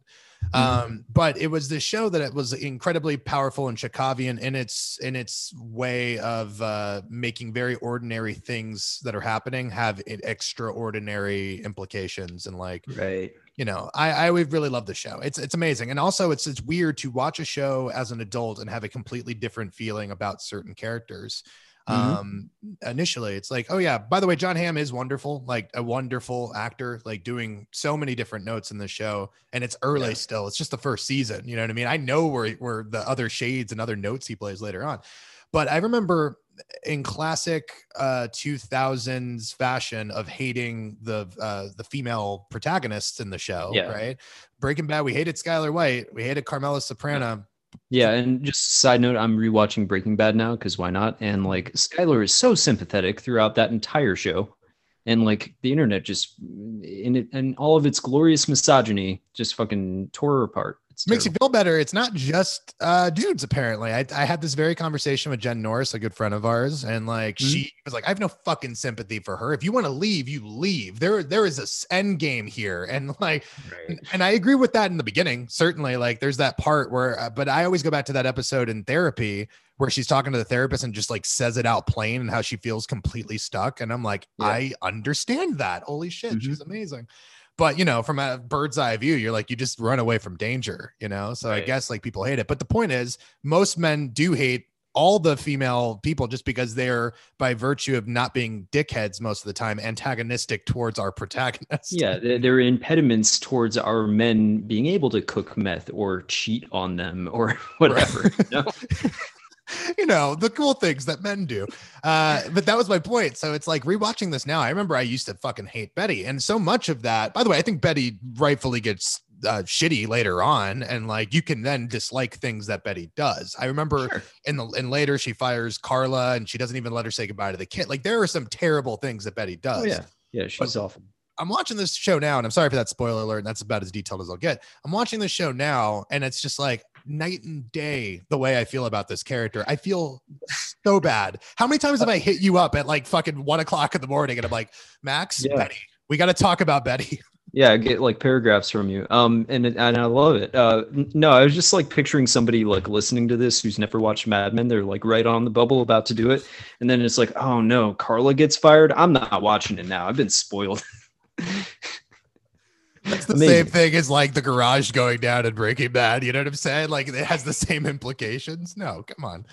Mm-hmm. Um, but it was this show that it was incredibly powerful and Chekhovian in its in its way of uh, making very ordinary things that are happening have extraordinary implications and like right you know, I I would really love the show. It's it's amazing, and also it's it's weird to watch a show as an adult and have a completely different feeling about certain characters. Mm-hmm. Um, initially, it's like, oh yeah, by the way, Jon Hamm is wonderful, like a wonderful actor, like doing so many different notes in the show, and it's early yeah. still. It's just the first season, you know what I mean? I know where where the other shades and other notes he plays later on, but I remember in classic uh 2000s fashion of hating the uh the female protagonists in the show yeah. right? Breaking bad we hated skyler white we hated carmela soprano. Yeah and just side note i'm rewatching breaking bad now because why not? And like skyler is so sympathetic throughout that entire show. And like the internet just in it and all of its glorious misogyny just fucking tore her apart it's makes you feel better. It's not just uh, dudes. Apparently, I, I had this very conversation with Jen Norris, a good friend of ours, and like mm-hmm. she was like, "I have no fucking sympathy for her. If you want to leave, you leave. There, there is a end game here." And like, right. and I agree with that in the beginning. Certainly, like, there's that part where, uh, but I always go back to that episode in therapy where she's talking to the therapist and just like says it out plain and how she feels completely stuck. And I'm like, yeah. I understand that. Holy shit, mm-hmm. she's amazing but you know from a bird's eye view you're like you just run away from danger you know so right. i guess like people hate it but the point is most men do hate all the female people just because they're by virtue of not being dickheads most of the time antagonistic towards our protagonist yeah they're impediments towards our men being able to cook meth or cheat on them or whatever you know? you know the cool things that men do uh but that was my point so it's like rewatching this now i remember i used to fucking hate betty and so much of that by the way i think betty rightfully gets uh, shitty later on and like you can then dislike things that betty does i remember sure. in the and later she fires carla and she doesn't even let her say goodbye to the kid like there are some terrible things that betty does oh, yeah yeah she's but, awful I'm watching this show now, and I'm sorry for that spoiler alert. And that's about as detailed as I'll get. I'm watching this show now, and it's just like night and day the way I feel about this character. I feel so bad. How many times have I hit you up at like fucking one o'clock in the morning, and I'm like, Max, yeah. Betty, we got to talk about Betty. Yeah, I get like paragraphs from you. Um, and and I love it. Uh, no, I was just like picturing somebody like listening to this who's never watched Mad Men. They're like right on the bubble about to do it, and then it's like, oh no, Carla gets fired. I'm not watching it now. I've been spoiled. That's the Amazing. same thing as like the garage going down and Breaking Bad. You know what I'm saying? Like it has the same implications. No, come on.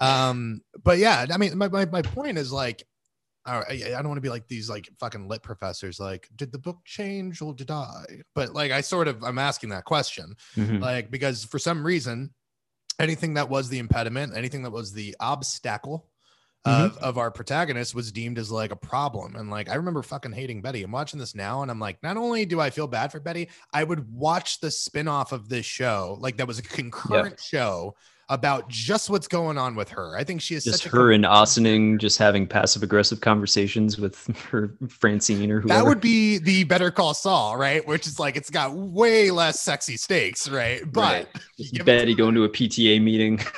Um, but yeah, I mean, my, my, my point is like, I, I don't want to be like these like fucking lit professors. Like, did the book change or did I? But like, I sort of I'm asking that question, mm-hmm. like because for some reason, anything that was the impediment, anything that was the obstacle Mm-hmm. of, of our protagonist was deemed as like a problem. And like, I remember fucking hating Betty. I'm watching this now and I'm like, not only do I feel bad for Betty, I would watch the spin-off of this show, like that was a concurrent show about just what's going on with her. I think she is Just her and Ossining just having passive aggressive conversations with her Francine or whoever. that would be the Better Call Saul, right? Which is like it's got way less sexy stakes, right? But Right. you Just give it Betty going to a PTA meeting.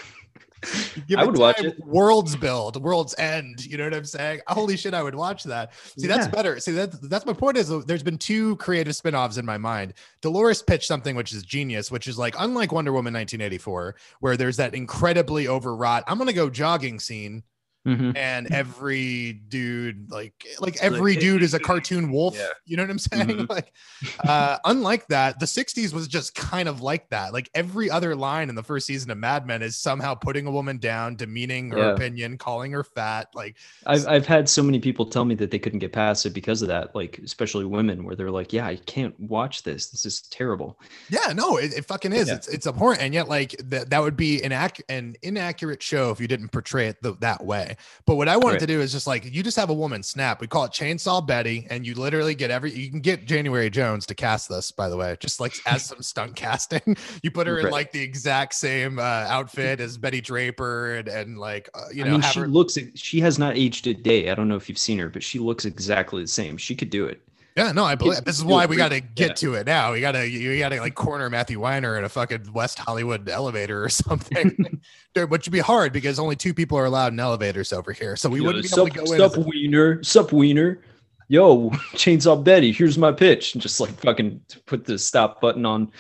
Give I would watch it. Worlds build, worlds end. You know what I'm saying? Holy shit, I would watch that. See, that's Yeah. better. See, that's that's my point. Is uh, there's been two creative spin-offs in my mind. Dolores pitched something which is genius, which is like unlike Wonder Woman 1984, where there's that incredibly overwrought. I'm gonna go jogging scene, Mhm. and every dude like like every dude is a cartoon wolf. Yeah. You know what I'm saying? Mhm. Like, uh, unlike that, the 60s was just kind of like that. Like every other line in the first season of Mad Men is somehow putting a woman down, demeaning her Yeah. opinion, calling her fat. Like, I've I've had so many people tell me that they couldn't get past it because of that, like especially women, where they're like, "Yeah, I can't watch this. This is terrible." yeah, no, it, it fucking is. Yeah. It's it's abhorrent, and yet like that that would be an ac- an inaccurate show if you didn't portray it th- that way. But what I wanted Right. to do is just like you just have a woman snap. We call it Chainsaw Betty, and you literally get every. You can get January Jones to cast this, by the way, just like as some stunt casting. You put her in like the exact same uh, outfit as Betty Draper, and and like uh, you know I mean, she her. looks. She has not aged a day. I don't know if you've seen her, but she looks exactly the same. She could do it. Yeah, no, I believe this is why we got to get yeah. to it now. We got to you got to like corner Matthew Weiner in a fucking West Hollywood elevator or something. Dude, which would be hard because only two people are allowed in elevators over here, so we Yo, wouldn't be able to go in. as sup a- wiener, sup wiener. Yo, chainsaw Betty, here's my pitch. And just like fucking put the stop button on.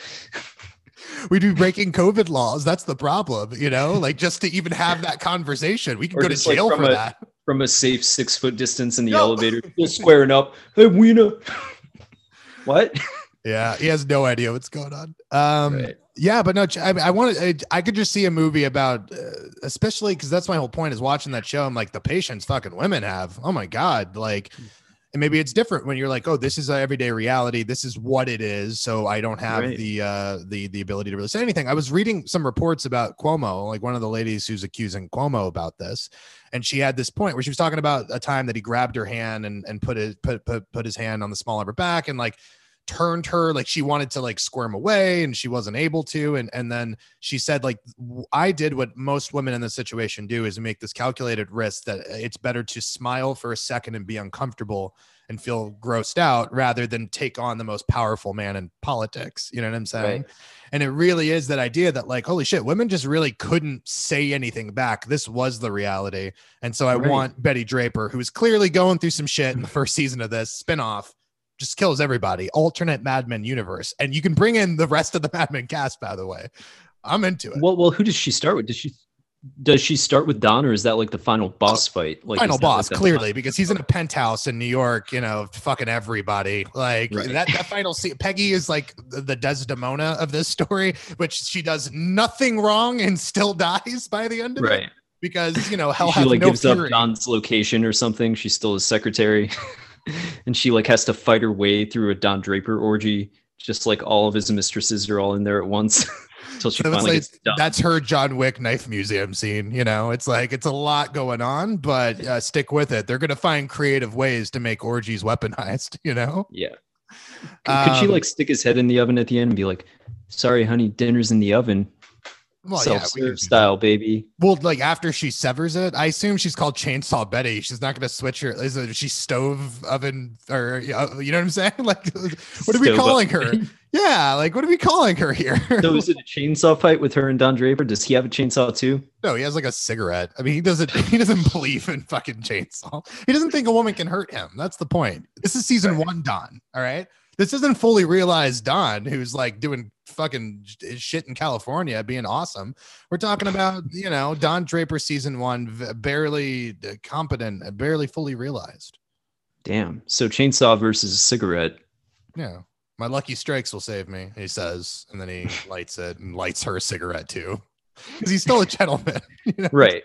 We'd be breaking COVID laws. That's the problem, you know. Like just to even have that conversation, we could go to just, like, jail for a- that. From a safe six foot distance in the No. elevator, still squaring up. Hey, Wiener. what? Yeah, he has no idea what's going on. Um, Right. yeah, but no, I, I want to. I, I could just see a movie about, uh, especially because that's my whole point is watching that show. I'm like the patience fucking women have. Oh my god, like, and maybe it's different when you're like, oh, this is a everyday reality. This is what it is. So I don't have Right. the uh the the ability to really say anything. I was reading some reports about Cuomo, like one of the ladies who's accusing Cuomo about this, and she had this point where she was talking about a time that he grabbed her hand and and put it put put put his hand on the small of her back and like turned her like she wanted to like squirm away and she wasn't able to and and then she said like I did what most women in this situation do is make this calculated risk that uh, it's better to smile for a second and be uncomfortable and feel grossed out rather than take on the most powerful man in politics you know what i'm saying Right. and it really is that idea that like holy shit women just really couldn't say anything back this was the reality and so i Right. want betty draper who is clearly going through some shit in the first season of this spin-off just kills everybody. Alternate Mad Men universe, and you can bring in the rest of the Mad Men cast. By the way, I'm into it. Well, well, who does she start with? Does she does she start with Don, or is that like the final boss fight? Like Final like, boss, the clearly, because he's in a penthouse in New York. You know, fucking everybody. Like Right. that. That final scene. Peggy is like the Desdemona of this story, which she does nothing wrong and still dies by the end of it. right? Because you know hell she like no gives fury. up Don's location or something. She's still his secretary, and she like has to fight her way through a Don Draper orgy. Just like all of his mistresses are all in there at once until she So finally like, gets done. that's her John Wick knife museum scene. You know, it's like it's a lot going on, but uh, stick with it. They're gonna find creative ways to make orgies weaponized. You know, Yeah. C- Could she Um, like stick his head in the oven at the end and be like, "Sorry, honey, dinner's in the oven, well, yeah, style, baby." Well, like after she severs it, I assume she's called Chainsaw Betty. She's not going to switch her. Is it she stove oven or uh, you know what I'm saying? Like, what are we Stove calling oven. her? Yeah, like what are we calling her here? so is it a chainsaw fight with her and Don Draper? Does he have a chainsaw too? no, he has like a cigarette. I mean, he doesn't. He doesn't believe in fucking chainsaw. He doesn't think a woman can hurt him. That's the point. This is season one, Don. All right. This isn't fully realized Don, who's like doing fucking shit in California, being awesome. We're talking about, you know, Don Draper season one, barely uh, competent, uh, barely fully realized. Damn. So chainsaw versus a cigarette. Yeah. My lucky strikes will save me, he says. And then he lights it and lights her a cigarette too. Because he's still a gentleman. You know? Right.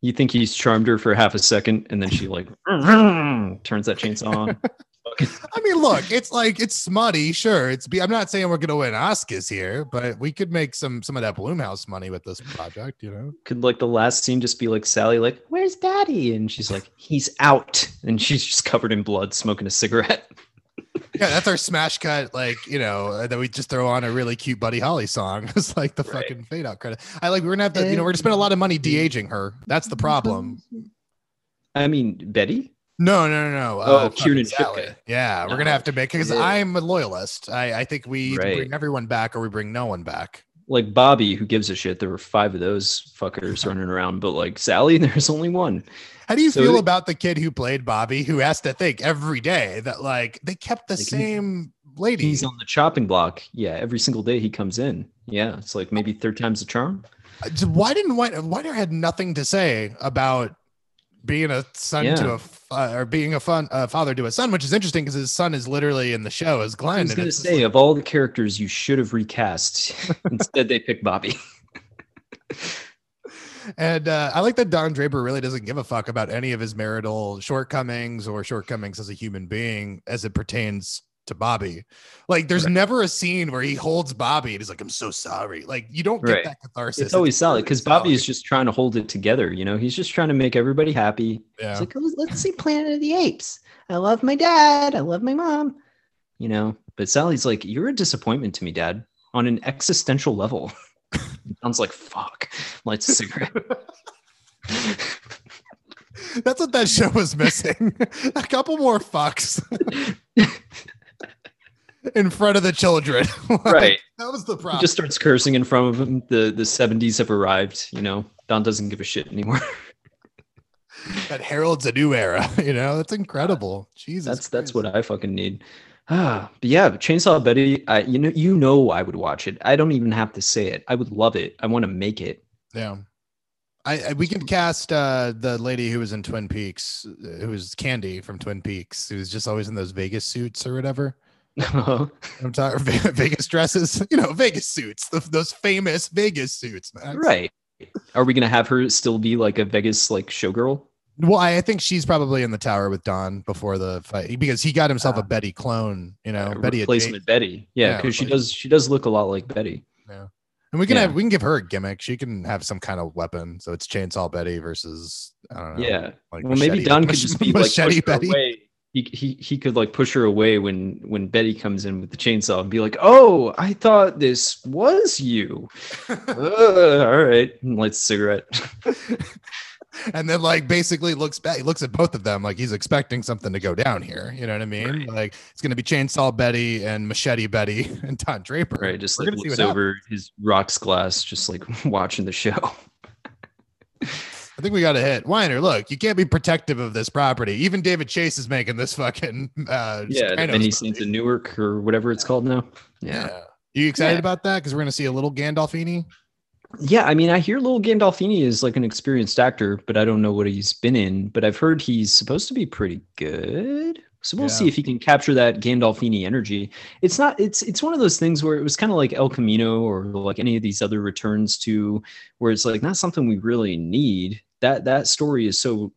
You think he's charmed her for half a second, and then she like turns that chainsaw on. I mean, look, it's like it's smutty, sure. It's be. I'm not saying we're gonna win Oscars here, but we could make some some of that Blumhouse money with this project. You know, Could like the last scene just be like Sally, like, "Where's Daddy?" And she's like, "He's out," and she's just covered in blood, smoking a cigarette. yeah, that's our smash cut. Like you know, uh, that we just throw on a really cute Buddy Holly song. It's like the Right. fucking fade out credit. I like we're gonna have to. You know, we're gonna spend a lot of money de aging her. That's the problem. I mean, Betty. No, no, no, no. Oh, fucking Kiernan Sally. Shipka. Yeah, we're gonna have to make because Yeah. I'm a loyalist. I, I think we Right. bring everyone back or we bring no one back. Like Bobby, who gives a shit? There were five of those fuckers running around, but like Sally, there's only one. How do you So feel it- about the kid who played Bobby, who has to think every day that like they kept the Like, same lady? He's on the chopping block. Yeah, every single day he comes in. Yeah, it's like maybe third time's the charm. Uh, Why didn't White Whiter had nothing to say about being a son to Yeah. a f- uh, or being a fun a father to a son, which is interesting because his son is literally in the show as Glenn. I was gonna say like- of all the characters you should have recast, instead they picked Bobby. And uh, I like that Don Draper really doesn't give a fuck about any of his marital shortcomings or shortcomings as a human being as it pertains to Bobby. Like, there's Right. never a scene where he holds Bobby and he's like, I'm so sorry. Like, you don't get Right. that catharsis. It's always solid really because Bobby is just trying to hold it together. You know, he's just trying to make everybody happy. Yeah. It's like, oh, let's see Planet of the Apes. I love my dad. I love my mom. You know, but Sally's like, you're a disappointment to me, Dad, on an existential level. Sounds like fuck. Lights a cigarette. That's what that show was missing. a couple more fucks in front of the children. Like, right. That was the He problem. just starts cursing in front of him. The the 70s have arrived. You know, Don doesn't give a shit anymore. that heralds a new era. You know, that's incredible. Jesus. that's that's what I fucking need. Ah, but yeah, Chainsaw Betty. I you know you know I would watch it. I don't even have to say it. I would love it. I want to make it. Yeah. I, I we can cast uh the lady who was in Twin Peaks, uh, who was Candy from Twin Peaks, who's just always in those Vegas suits or whatever. I'm talking Vegas dresses, you know, Vegas suits, those famous Vegas suits, man. right. Are we gonna have her still be like a Vegas like showgirl? Well, I, think she's probably in the tower with Don before the fight because he got himself a Ah. Betty clone, you know, Uh, Betty replacement Betty. Yeah, Yeah, because she does she does look a lot like Betty. Yeah. And we can Yeah. have we can give her a gimmick. She can have some kind of weapon. So it's Chainsaw Betty versus I don't know. Yeah. like Well, maybe Don could just be like push machete her Betty. away. He, he he could like push her away when when Betty comes in with the chainsaw and be like, "Oh, I thought this was you." Uh, all right, and lights a cigarette. and then like basically looks back he looks at both of them like he's expecting something to go down here you know what i mean Right. like it's going to be chainsaw betty and machete betty and don draper Right, just We're like looks over his rocks glass, just like watching the show. I think we got a hit weiner look you can't be protective of this property even david chase is making this fucking uh Yeah, the Sopranos many movie. scenes in Newark or whatever it's called now. yeah. Yeah. you excited Yeah. about that because we're going to see a little gandolfini Yeah, I mean, I hear Little Gandolfini is like an experienced actor, but I don't know what he's been in. But I've heard he's supposed to be pretty good. So we'll Yeah. see if he can capture that Gandolfini energy. It's not. It's it's one of those things where it was kind of like El Camino or like any of these other returns to, where it's like not something we really need. That that story is so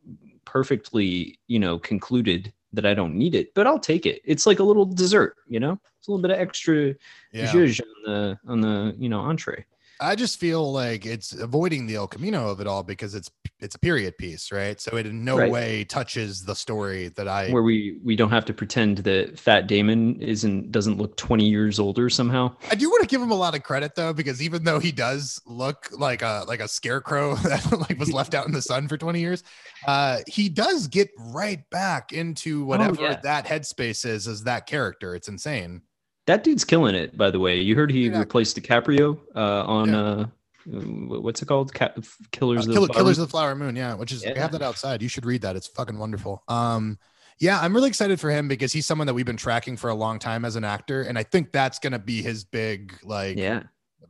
perfectly you know concluded that I don't need it, but I'll take it. It's like a little dessert, you know. It's a little bit of extra yeah on the on the you know entree. I just feel like it's avoiding the El Camino of it all because it's it's a period piece, right? So it in no Right. way touches the story that I where we we don't have to pretend that Fat Damon isn't doesn't look 20 years older somehow. I do want to give him a lot of credit though, because even though he does look like a like a scarecrow that like was left out in the sun for 20 years, uh, he does get right back into whatever yeah. that headspace is as that character. It's insane. That dude's killing it, by the way. You heard he Yeah. replaced DiCaprio uh, on Yeah. uh, what's it called? Ca- Killers Uh, of the Killers Flower of the Flower Moon, yeah, which is I have that outside. You should read that. It's fucking wonderful. Um, yeah, I'm really excited for him because he's someone that we've been tracking for a long time as an actor, and I think that's gonna be his big like Yeah,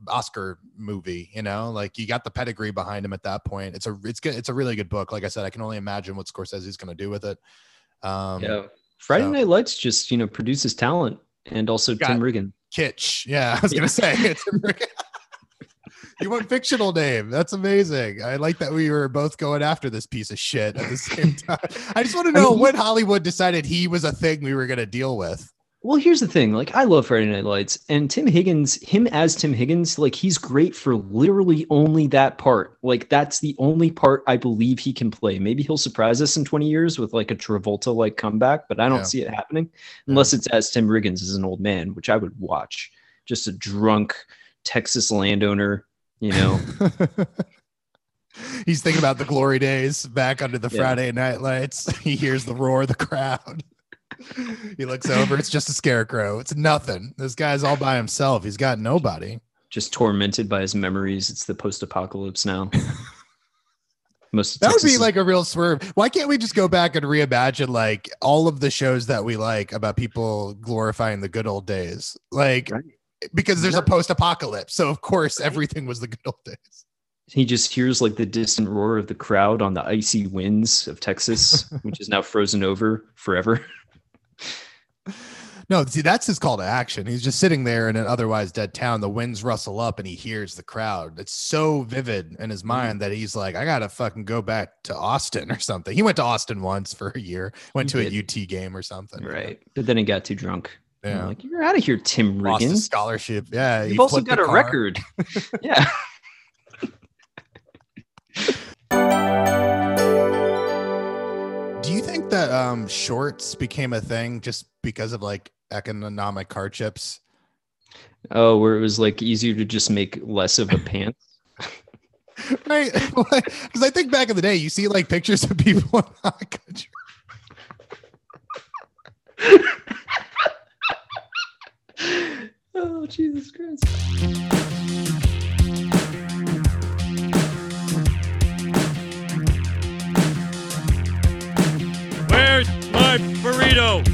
Oscar movie. You know, like you got the pedigree behind him at that point. It's a it's good. It's a really good book. Like I said, I can only imagine what Scorsese's gonna do with it. Um, yeah. Friday so- Night Lights just you know produces talent, and also Tim Riggin. Kitsch. Yeah, I was gonna say it's. you want fictional name. That's amazing. I like that we were both going after this piece of shit at the same time. I just want to know mean, when Hollywood decided he was a thing we were going to deal with. Well, here's the thing. Like, I love Friday Night Lights, and Tim Higgins, him as Tim Higgins, like he's great for literally only that part. Like, that's the only part I believe he can play. Maybe he'll surprise us in 20 years with like a Travolta like comeback, but I don't Yeah. see it happening hmm. unless it's as Tim Riggins as an old man, which I would watch. Just a drunk Texas landowner, you know. He's thinking about the glory days back under the Yeah. Friday night lights. He hears the roar of the crowd. he looks over. It's just a scarecrow. It's nothing. This guy's all by himself. He's got nobody. just tormented by his memories. It's the post-apocalypse now. Most That would be is- like a real swerve. Why can't we just go back and reimagine like all of the shows that we like about people glorifying the good old days? Like Right. because there's Yeah. a post apocalypse. So of course everything was the good old days. he just hears like the distant roar of the crowd on the icy winds of Texas, which is now frozen over forever. No, see, that's his call to action. He's just sitting there in an otherwise dead town. The winds rustle up and he hears the crowd. It's so vivid in his mm-hmm. mind that he's like, I gotta fucking go back to Austin or something. He went to Austin once for a year, went He to a UT game or something. right. But then he got too drunk. Yeah. Like, you're out of here, Tim Lost Riggins. scholarship. Yeah. You've also got a car. record. yeah. Do you think that um shorts became a thing just because of like economic hardships? Oh, where it was like easier to just make less of a pants. Right? Because I think back in the day, you see like pictures of people in hot country. oh, Jesus Christ. My burrito?